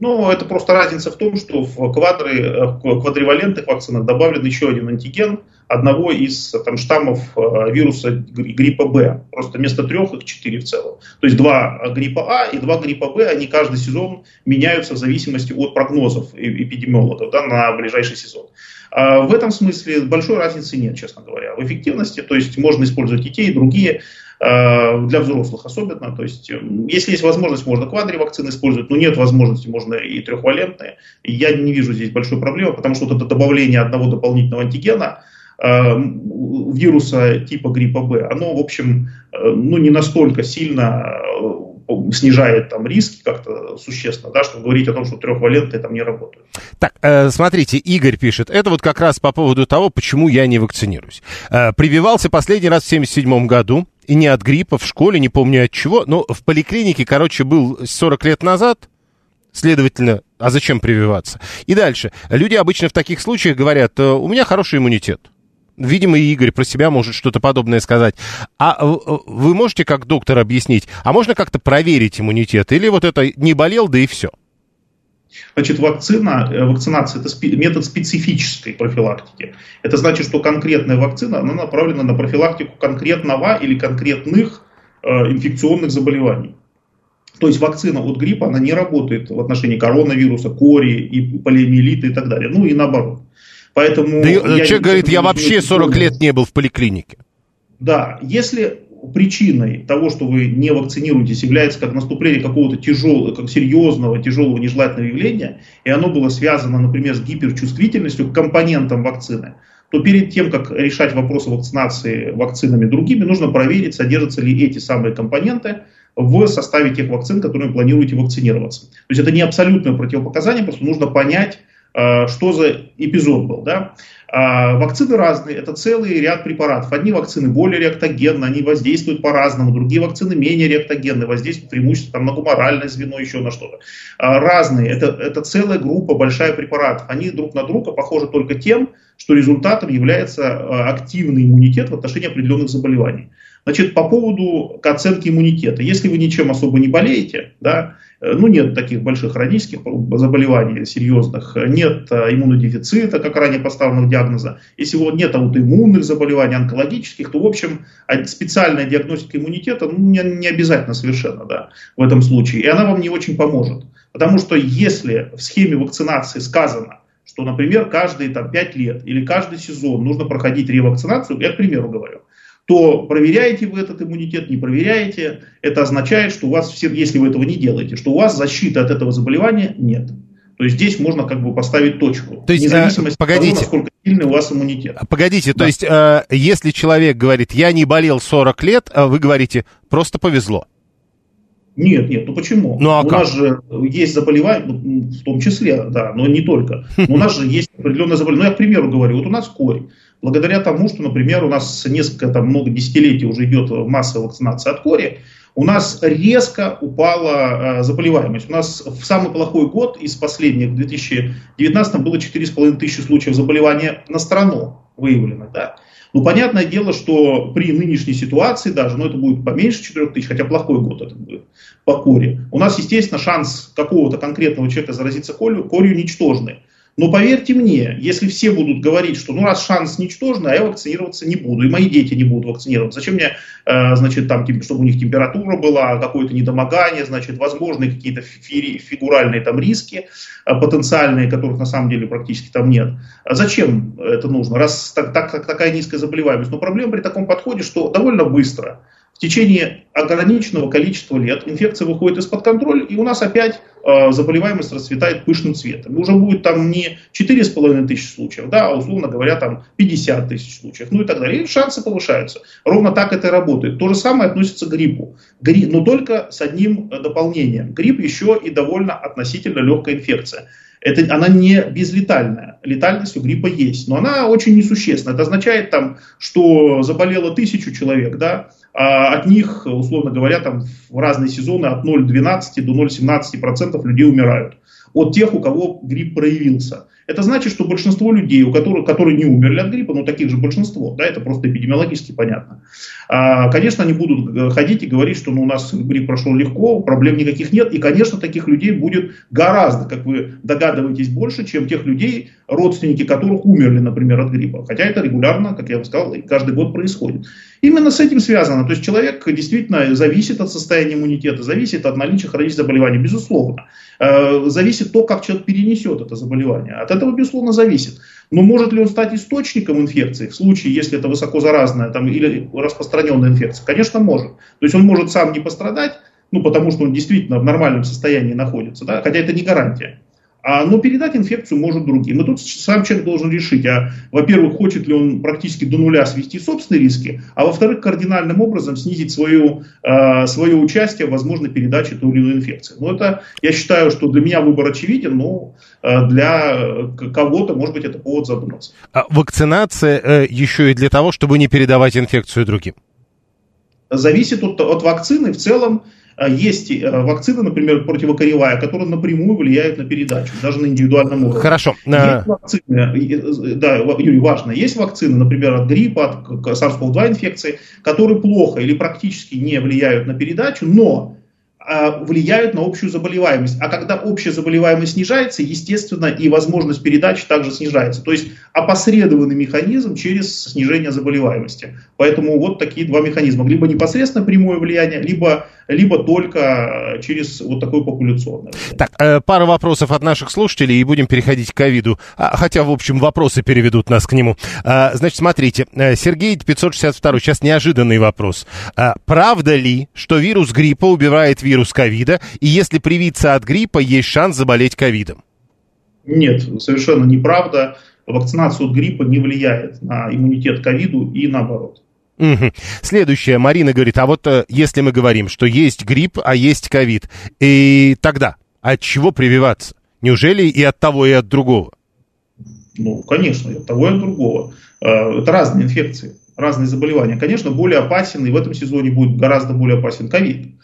Ну, это просто разница в том, что в квадры, э, квадривалентных вакцинах добавлен еще один антиген одного из там, штаммов э, вируса гриппа Б. Просто вместо трех их четыре в целом. То есть два гриппа А и два гриппа Б, они каждый сезон меняются в зависимости от прогнозов эпидемиологов да, на ближайший сезон. А в этом смысле большой разницы нет, честно говоря, в эффективности. То есть можно использовать и те, и другие. Э, для взрослых особенно. То есть, эм, если есть возможность, можно квадривакцины использовать, но нет возможности, можно и трехвалентные. Я не вижу здесь большой проблемы, потому что вот это добавление одного дополнительного антигена э, вируса типа гриппа Б, оно, в общем, э, ну, не настолько сильно снижает там риски как-то существенно, да, чтобы говорить о том, что трехвалентные там не работают. Так, э, смотрите, Игорь пишет, это вот как раз по поводу того, почему я не вакцинируюсь. Э, прививался последний раз в 77 году, и не от гриппа в школе, не помню от чего, но в поликлинике, короче, был 40 лет назад, следовательно, а зачем прививаться? И дальше. Люди обычно в таких случаях говорят, «Э, у меня хороший иммунитет. Видимо, и Игорь про себя может что-то подобное сказать. А э, вы можете как доктор объяснить, а можно как-то проверить иммунитет? Или вот это не болел, да и все? Значит, вакцина, э, вакцинация – это метод специфической профилактики. Это значит, что конкретная вакцина она направлена на профилактику конкретного или конкретных э, инфекционных заболеваний. То есть вакцина от гриппа, она не работает в отношении коронавируса, кори и полиомиелита и так далее. Ну и наоборот. Поэтому да, человек говорит, я вообще 40 лет не был в поликлинике. Да, если причиной того, что вы не вакцинируетесь, является как наступление какого-то тяжелого, как серьезного, тяжелого нежелательного явления, и оно было связано, например, с гиперчувствительностью к компонентам вакцины, то перед тем, как решать вопросы вакцинации вакцинами другими, нужно проверить, содержатся ли эти самые компоненты в составе тех вакцин, которыми планируете вакцинироваться. То есть это не абсолютное противопоказание, просто нужно понять, что за эпизод был. Да? А, вакцины разные, это целый ряд препаратов. Одни вакцины более реактогенны, они воздействуют по-разному, другие вакцины менее реактогенны, воздействуют преимущественно на гуморальное звено, еще на что-то. А, разные, это, это целая группа, большая препаратов. Они друг на друга похожи только тем, что результатом является а, активный иммунитет в отношении определенных заболеваний. Значит, по поводу оценки иммунитета. Если вы ничем особо не болеете, да, Э, ну, нет таких больших хронических заболеваний серьезных, нет э, иммунодефицита, как ранее поставленного диагноза, если вот нет аутоиммунных заболеваний, онкологических, то, в общем, специальная диагностика иммунитета ну, не, не обязательно совершенно да, в этом случае, и она вам не очень поможет. Потому что если в схеме вакцинации сказано, что, например, каждые там, 5 лет или каждый сезон нужно проходить ревакцинацию, я к примеру говорю, то проверяете вы этот иммунитет, не проверяете, это означает, что у вас, все, если вы этого не делаете, что у вас защиты от этого заболевания нет. То есть здесь можно как бы поставить точку. То есть, независимо погодите. от того, насколько сильный у вас иммунитет. А, погодите, да. то есть э, если человек говорит, я не болел 40 лет, а вы говорите, просто повезло. Нет, нет, ну почему? Ну, а у как? нас же есть заболевания, в том числе, да, но не только. Но у нас же есть определенные заболевания. Ну, я к примеру говорю, вот у нас корь благодаря тому, что, например, у нас несколько, там, много десятилетий уже идет массовая вакцинация от кори, у нас резко упала заболеваемость. У нас в самый плохой год из последних, в 2019 было 4,5 тысячи случаев заболевания на страну выявлено. Да? Ну, понятное дело, что при нынешней ситуации даже, ну, это будет поменьше 4 тысяч, хотя плохой год это будет по коре. У нас, естественно, шанс какого-то конкретного человека заразиться корью, корью ничтожный. Но поверьте мне, если все будут говорить, что ну раз шанс ничтожный, а я вакцинироваться не буду, и мои дети не будут вакцинироваться, зачем мне, э, значит, там, чтобы у них температура была, какое-то недомогание, значит, возможные какие-то фигуральные там риски э, потенциальные, которых на самом деле практически там нет. А зачем это нужно, раз так, так, такая низкая заболеваемость? Но проблема при таком подходе, что довольно быстро в течение ограниченного количества лет инфекция выходит из-под контроля, и у нас опять э, заболеваемость расцветает пышным цветом. Уже будет там не 4,5 тысячи случаев, да, а условно говоря, там 50 тысяч случаев, ну и так далее. И шансы повышаются. Ровно так это и работает. То же самое относится к гриппу. Гри... Но только с одним э, дополнением. Грипп еще и довольно относительно легкая инфекция. Это, она не безлетальная. Летальность у гриппа есть, но она очень несущественна. Это означает, там, что заболело тысячу человек, да, а от них, условно говоря, там, в разные сезоны от 0,12 до 0,17% людей умирают. От тех, у кого грипп проявился. Это значит, что большинство людей, у которых, которые не умерли от гриппа, ну таких же большинство, да, это просто эпидемиологически понятно. А, конечно, они будут э, ходить и говорить, что ну, у нас грипп прошел легко, проблем никаких нет. И, конечно, таких людей будет гораздо, как вы догадываетесь, больше, чем тех людей, родственники которых умерли, например, от гриппа. Хотя это регулярно, как я вам сказал, каждый год происходит. Именно с этим связано. То есть человек действительно зависит от состояния иммунитета, зависит от наличия хронических заболеваний, безусловно. Э, зависит то, как человек перенесет это заболевание. От этого, безусловно, зависит. Но может ли он стать источником инфекции в случае, если это высоко заразная там, или распространенная инфекция? Конечно, может. То есть он может сам не пострадать, ну, потому что он действительно в нормальном состоянии находится, да, хотя это не гарантия. А, но передать инфекцию может другим. И тут сам человек должен решить, а, во-первых, хочет ли он практически до нуля свести собственные риски, а во-вторых, кардинальным образом снизить свою, а, свое участие в возможной передаче той или иной инфекции. Но это, я считаю, что для меня выбор очевиден, но а, для кого-то, может быть, это повод задуматься. А вакцинация э, еще и для того, чтобы не передавать инфекцию другим? Зависит от, от вакцины. В целом, есть э, вакцины, например, противокоревая, которые напрямую влияют на передачу, даже на индивидуальном уровне. Хорошо. Есть вакцины, э, да, Юрий, важно, есть вакцины, например, от гриппа, от SARS-CoV-2 инфекции, которые плохо или практически не влияют на передачу, но а, влияют на общую заболеваемость. А когда общая заболеваемость снижается, естественно, и возможность передачи также снижается. То есть опосредованный механизм через снижение заболеваемости. Поэтому вот такие два механизма. Либо непосредственно прямое влияние, либо, либо только через вот такое популяционное. Так, э, пара вопросов от наших слушателей, и будем переходить к ковиду. А, хотя, в общем, вопросы переведут нас к нему. А, значит, смотрите, э, Сергей 562, сейчас неожиданный вопрос. А, правда ли, что вирус гриппа убивает вирус ковида, и если привиться от гриппа, есть шанс заболеть ковидом? Нет, совершенно неправда. Вакцинация от гриппа не влияет на иммунитет ковиду и наоборот. Угу. Следующее. Марина говорит, а вот э, если мы говорим, что есть грипп, а есть ковид, и тогда от чего прививаться? Неужели и от того, и от другого? Ну, конечно, и от того, и от другого. Э, это разные инфекции, разные заболевания. Конечно, более опасен, и в этом сезоне будет гораздо более опасен ковид.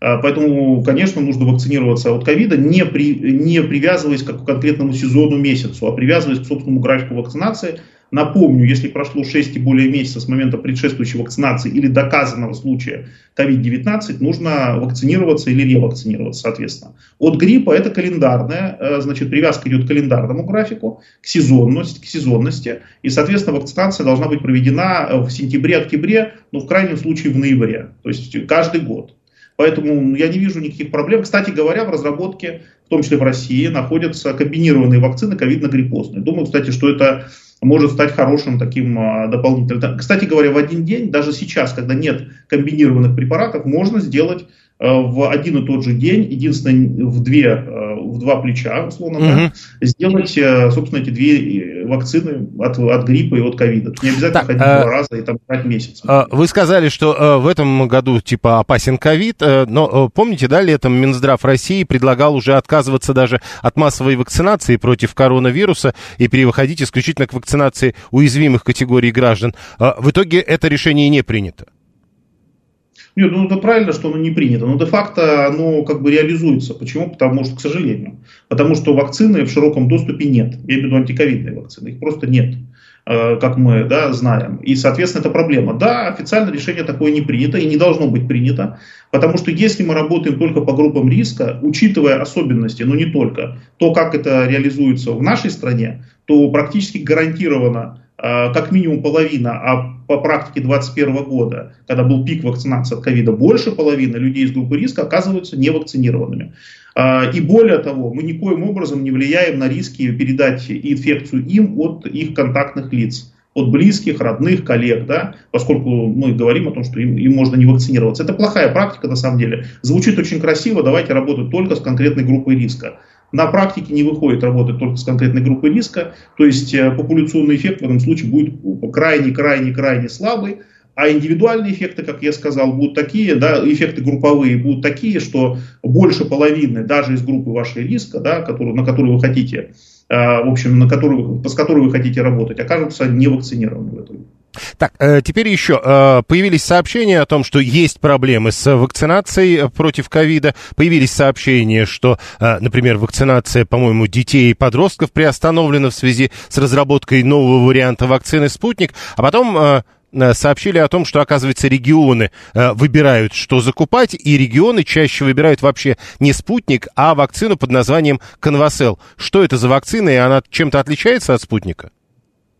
А, поэтому, конечно, нужно вакцинироваться от ковида, не, при, не привязываясь к конкретному сезону, месяцу, а привязываясь к собственному графику вакцинации. Напомню, если прошло 6 и более месяцев с момента предшествующей вакцинации или доказанного случая COVID-19, нужно вакцинироваться или ревакцинироваться, соответственно. От гриппа это календарная, э, значит, привязка идет к календарному графику, к сезонности, к сезонности, и, соответственно, вакцинация должна быть проведена в сентябре-октябре, ну, в крайнем случае в ноябре, то есть каждый год. Поэтому я не вижу никаких проблем. Кстати говоря, в разработке, в том числе в России, находятся комбинированные вакцины ковидно-гриппозные. Думаю, кстати, что это может стать хорошим таким а, дополнительным. Кстати говоря, в один день, даже сейчас, когда нет комбинированных препаратов, можно сделать Э, в один и тот же день, единственное, в, две, э, в два плеча, условно, угу. да, сделать, собственно, эти две вакцины от, от гриппа и от ковида. Не обязательно так, ходить а, два раза и там брать месяц. А, вы сказали, что а, в этом году, типа, опасен ковид, а, но помните, да, летом Минздрав России предлагал уже отказываться даже от массовой вакцинации против коронавируса и переходить исключительно к вакцинации уязвимых категорий граждан. А, в итоге это решение не принято. Нет, ну это правильно, что оно не принято, но де-факто оно как бы реализуется. Почему? Потому что, к сожалению, потому что вакцины в широком доступе нет. Я имею в виду антиковидные вакцины, их просто нет э, как мы да, знаем. И, соответственно, это проблема. Да, официально решение такое не принято и не должно быть принято, потому что если мы работаем только по группам риска, учитывая особенности, но не только, то, как это реализуется в нашей стране, то практически гарантированно э, как минимум половина, а по практике 2021 года, когда был пик вакцинации от ковида, больше половины людей из группы риска оказываются невакцинированными. А, и более того, мы никоим образом не влияем на риски передать инфекцию им от их контактных лиц от близких, родных, коллег, да, поскольку мы говорим о том, что им, им можно не вакцинироваться. Это плохая практика на самом деле. Звучит очень красиво, давайте работать только с конкретной группой риска на практике не выходит работать только с конкретной группой риска, то есть э, популяционный эффект в этом случае будет крайне-крайне-крайне слабый, а индивидуальные эффекты, как я сказал, будут такие, да, эффекты групповые будут такие, что больше половины даже из группы вашей риска, да, которую, на которую вы хотите, э, в общем, на которую, с которой вы хотите работать, окажутся невакцинированы в итоге. Так, э, теперь еще э, появились сообщения о том, что есть проблемы с вакцинацией против ковида. Появились сообщения, что, э, например, вакцинация, по-моему, детей и подростков приостановлена в связи с разработкой нового варианта вакцины «Спутник». А потом сообщили о том, что, оказывается, регионы выбирают, что закупать, и регионы чаще выбирают вообще не спутник, а вакцину под названием Конвасел. Что это за вакцина, и она чем-то отличается от спутника?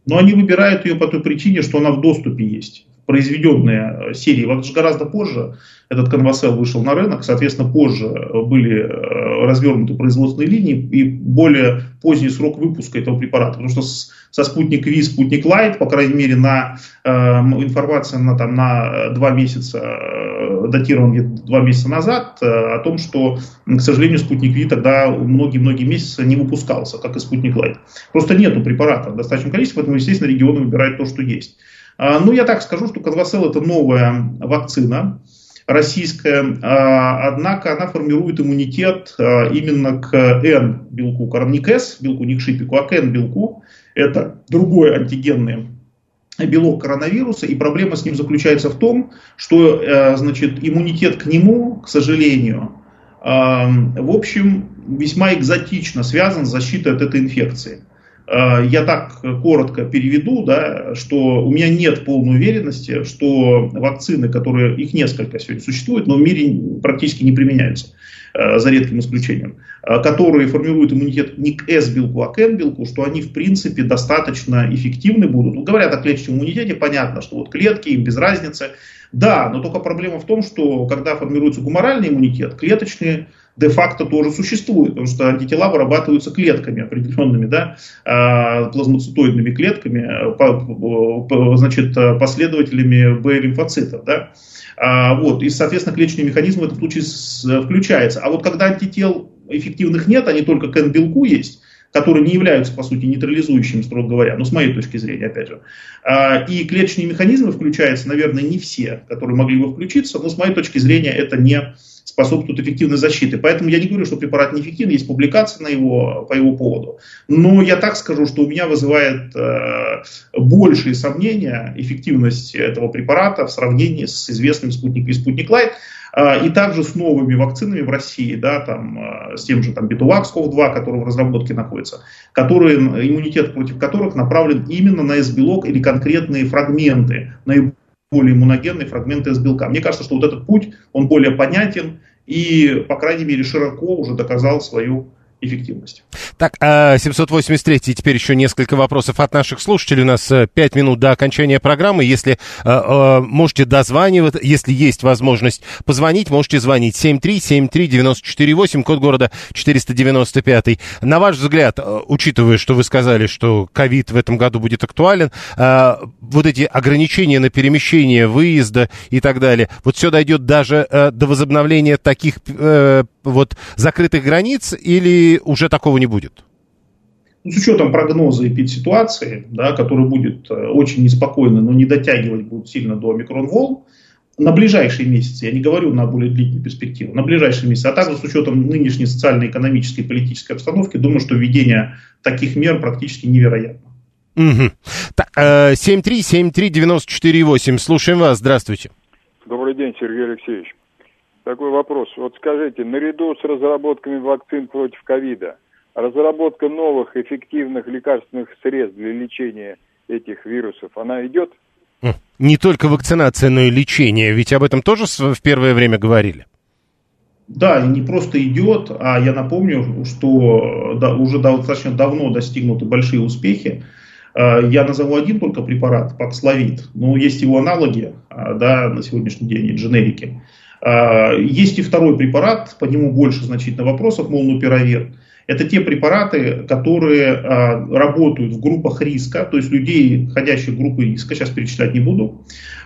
Но они выбирают ее по той причине, что она в доступе есть. Произведенные серии, вот гораздо позже этот конвасел вышел на рынок, соответственно, позже были э, развернуты производственные линии и более поздний срок выпуска этого препарата. Потому что со спутник Ви, спутник Лайт, по крайней мере, на э, информация на, там, на два месяца, э, датирован два месяца назад, э, о том, что, к сожалению, спутник Ви тогда многие-многие месяцы не выпускался, как и спутник Лайт. Просто нету препаратов в достаточном количестве, поэтому, естественно, регионы выбирают то, что есть. Э, ну, я так скажу, что Конвасел это новая вакцина, российская, а, однако она формирует иммунитет а, именно к N белку, не к S белку, не к шипику, а к N белку. Это другой антигенный белок коронавируса, и проблема с ним заключается в том, что э, значит, иммунитет к нему, к сожалению, в общем, весьма экзотично связан с защитой от этой инфекции. Э, я так коротко переведу, да, что у меня нет полной уверенности, что вакцины, которые, их несколько сегодня существует, но в мире практически не применяются, э, за редким исключением, э, которые формируют иммунитет не к S-белку, а к N-белку, что они в принципе достаточно эффективны будут. Ну, говорят о клеточном иммунитете, понятно, что вот клетки, им без разницы. Да, но только проблема в том, что когда формируется гуморальный иммунитет, клеточные де-факто тоже существует, потому что антитела вырабатываются клетками определенными, да, а, плазмоцитоидными клетками, значит, последователями Б-лимфоцитов, да. А, вот, и, соответственно, клеточный механизм в этом случае включается. А вот когда антител эффективных нет, они только к N-белку есть, которые не являются, по сути, нейтрализующими, строго говоря, ну, с моей точки зрения, опять же. А, и клеточные механизмы включаются, наверное, не все, которые могли бы включиться, но, с моей точки зрения, это не способствует эффективной защиты. Поэтому я не говорю, что препарат неэффективный, есть публикации на его, по его поводу. Но я так скажу, что у меня вызывает э, большие сомнения эффективность этого препарата в сравнении с известным спутником и спутник Лайт. Э, и также с новыми вакцинами в России, да, там, э, с тем же там, Битувакс-2, который в разработке находится, которые, иммунитет против которых направлен именно на S-белок или конкретные фрагменты, более иммуногенные фрагменты S-белка. Мне кажется, что вот этот путь, он более понятен и, по крайней мере, широко уже доказал свою эффективность. Так, 783 а, теперь еще несколько вопросов от наших слушателей. У нас 5 э, минут до окончания программы. Если э, можете дозванивать, если есть возможность позвонить, можете звонить 7373948, код города 495. На ваш взгляд, учитывая, что вы сказали, что ковид в этом году будет актуален, вот эти ограничения на перемещение, выезда и так далее, вот все дойдет даже до возобновления таких вот закрытых границ или уже такого не будет? Ну, с учетом прогноза эпидситуации, да, который будет э, очень неспокойный, но не дотягивать будет сильно до микрон-волн, на ближайшие месяцы, я не говорю на более длительную перспективу, на ближайшие месяцы, а также с учетом нынешней социальной, экономической и политической обстановки, думаю, что введение таких мер практически невероятно. Угу. Так, э, 7373948, слушаем вас, здравствуйте. Добрый день, Сергей Алексеевич. Такой вопрос. Вот скажите, наряду с разработками вакцин против ковида, разработка новых эффективных лекарственных средств для лечения этих вирусов, она идет? Хм. Не только вакцинация, но и лечение. Ведь об этом тоже в первое время говорили. Да, не просто идет, а я напомню, что да, уже достаточно давно достигнуты большие успехи. А, я назову один только препарат, Паксловид, но есть его аналоги а, да, на сегодняшний день, дженерики. А, есть и второй препарат, по нему больше значительно вопросов, молнупиравир. Это те препараты, которые а, работают в группах риска, то есть людей, входящих в группы риска, сейчас перечислять не буду.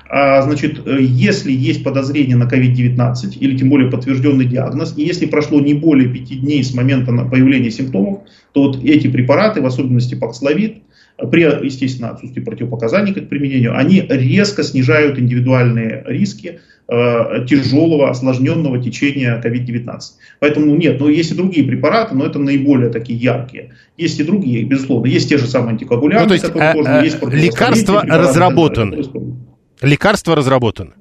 А, значит, если есть подозрение на COVID-19 или тем более подтвержденный диагноз, и если прошло не более 5 дней с момента появления симптомов, то вот эти препараты, в особенности Паксловид, при, естественно, отсутствии противопоказаний к применению, они резко снижают индивидуальные риски э, тяжелого, осложненного течения COVID-19. Поэтому нет, но есть и другие препараты, но это наиболее такие яркие. Есть и другие, безусловно. Есть те же самые антикоагулянты, ну, то есть, которые а, тоже а, есть лекарства разработаны. Лекарства разработаны.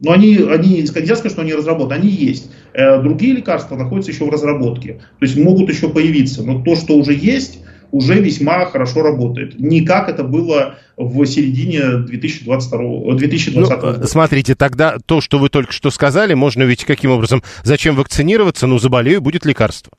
Но они, они, нельзя сказать, что они разработаны, они есть. Э, другие лекарства находятся еще в разработке. То есть могут еще появиться. Но то, что уже есть, уже весьма хорошо работает. Не как это было в середине 2022, 2020 ну, года. Смотрите, тогда то, что вы только что сказали, можно ведь каким образом, зачем вакцинироваться, ну заболею, будет лекарство.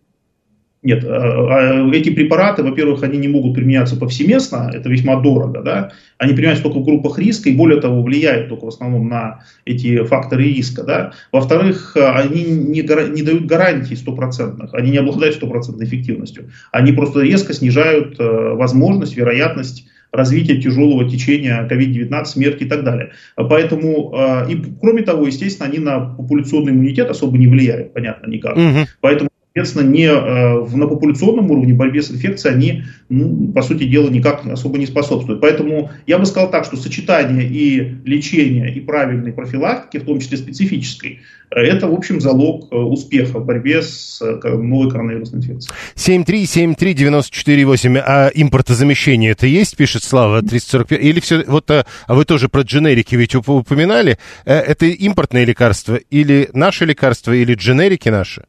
Нет, э, э, эти препараты, во-первых, они не могут применяться повсеместно, это весьма дорого, да, они применяются только в группах риска и более того влияют только в основном на эти факторы риска, да. Во-вторых, э, они не, не дают гарантий стопроцентных, они не обладают стопроцентной эффективностью, они просто резко снижают возможность, вероятность развития тяжелого течения COVID-19, смерти и так далее. Поэтому, и кроме того, естественно, они на популяционный иммунитет особо не влияют, понятно, никак. Угу. Поэтому соответственно, не, э, на популяционном уровне борьбе с инфекцией они, ну, по сути дела, никак особо не способствуют. Поэтому я бы сказал так, что сочетание и лечения, и правильной профилактики, в том числе специфической, э, это, в общем, залог э, успеха в борьбе с новой коронавирусной инфекцией. 7373948. А импортозамещение это есть, пишет Слава, 345? Или все, вот а вы тоже про дженерики ведь упоминали. Это импортные лекарства или наши лекарства, или дженерики наши?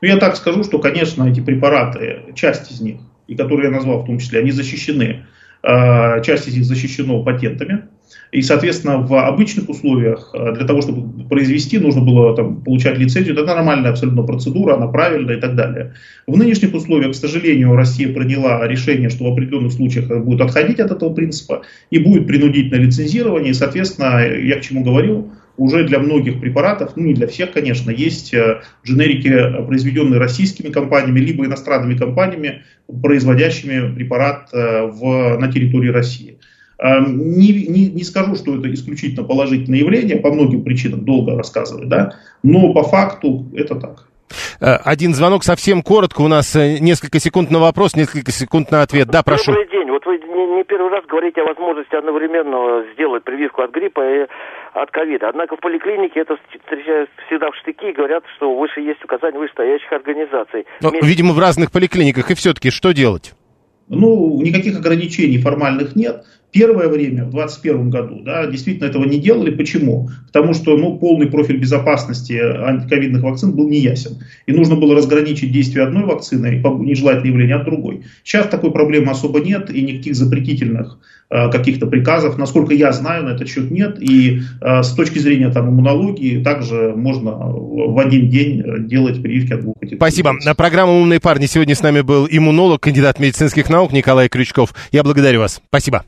Ну, я так скажу, что, конечно, эти препараты, часть из них, и которые я назвал в том числе, они защищены. А, часть из них защищена патентами. И, соответственно, в обычных условиях а, для того, чтобы произвести, нужно было там, получать лицензию. Это нормальная абсолютно процедура, она правильная и так далее. В нынешних условиях, к сожалению, Россия приняла решение, что в определенных случаях будет отходить от этого принципа и будет принудительное лицензирование. И, соответственно, я к чему говорю, уже для многих препаратов, ну не для всех, конечно, есть э, дженерики, произведенные российскими компаниями, либо иностранными компаниями, производящими препарат э, в, на территории России. Эм, не, не, не скажу, что это исключительно положительное явление, по многим причинам долго рассказывать, да, но по факту это так. Э, один звонок совсем коротко. У нас несколько секунд на вопрос, несколько секунд на ответ. Да, прошу. Добрый день. Вот вы не, не первый раз говорите о возможности одновременно сделать прививку от гриппа и от ковида. Однако в поликлинике это встречают всегда в штыки и говорят, что выше есть указания вышестоящих организаций. Но, Вместе... Видимо, в разных поликлиниках. И все-таки что делать? Ну, никаких ограничений формальных нет. Первое время, в 2021 году, да, действительно этого не делали. Почему? Потому что ну, полный профиль безопасности антиковидных вакцин был неясен. И нужно было разграничить действие одной вакцины и нежелательное явление от другой. Сейчас такой проблемы особо нет, и никаких запретительных э, каких-то приказов, насколько я знаю, на этот счет нет. И э, с точки зрения там, иммунологии также можно в один день делать прививки от двух этих. Спасибо. На программу «Умные парни» сегодня с нами был иммунолог, кандидат медицинских наук Николай Крючков. Я благодарю вас. Спасибо.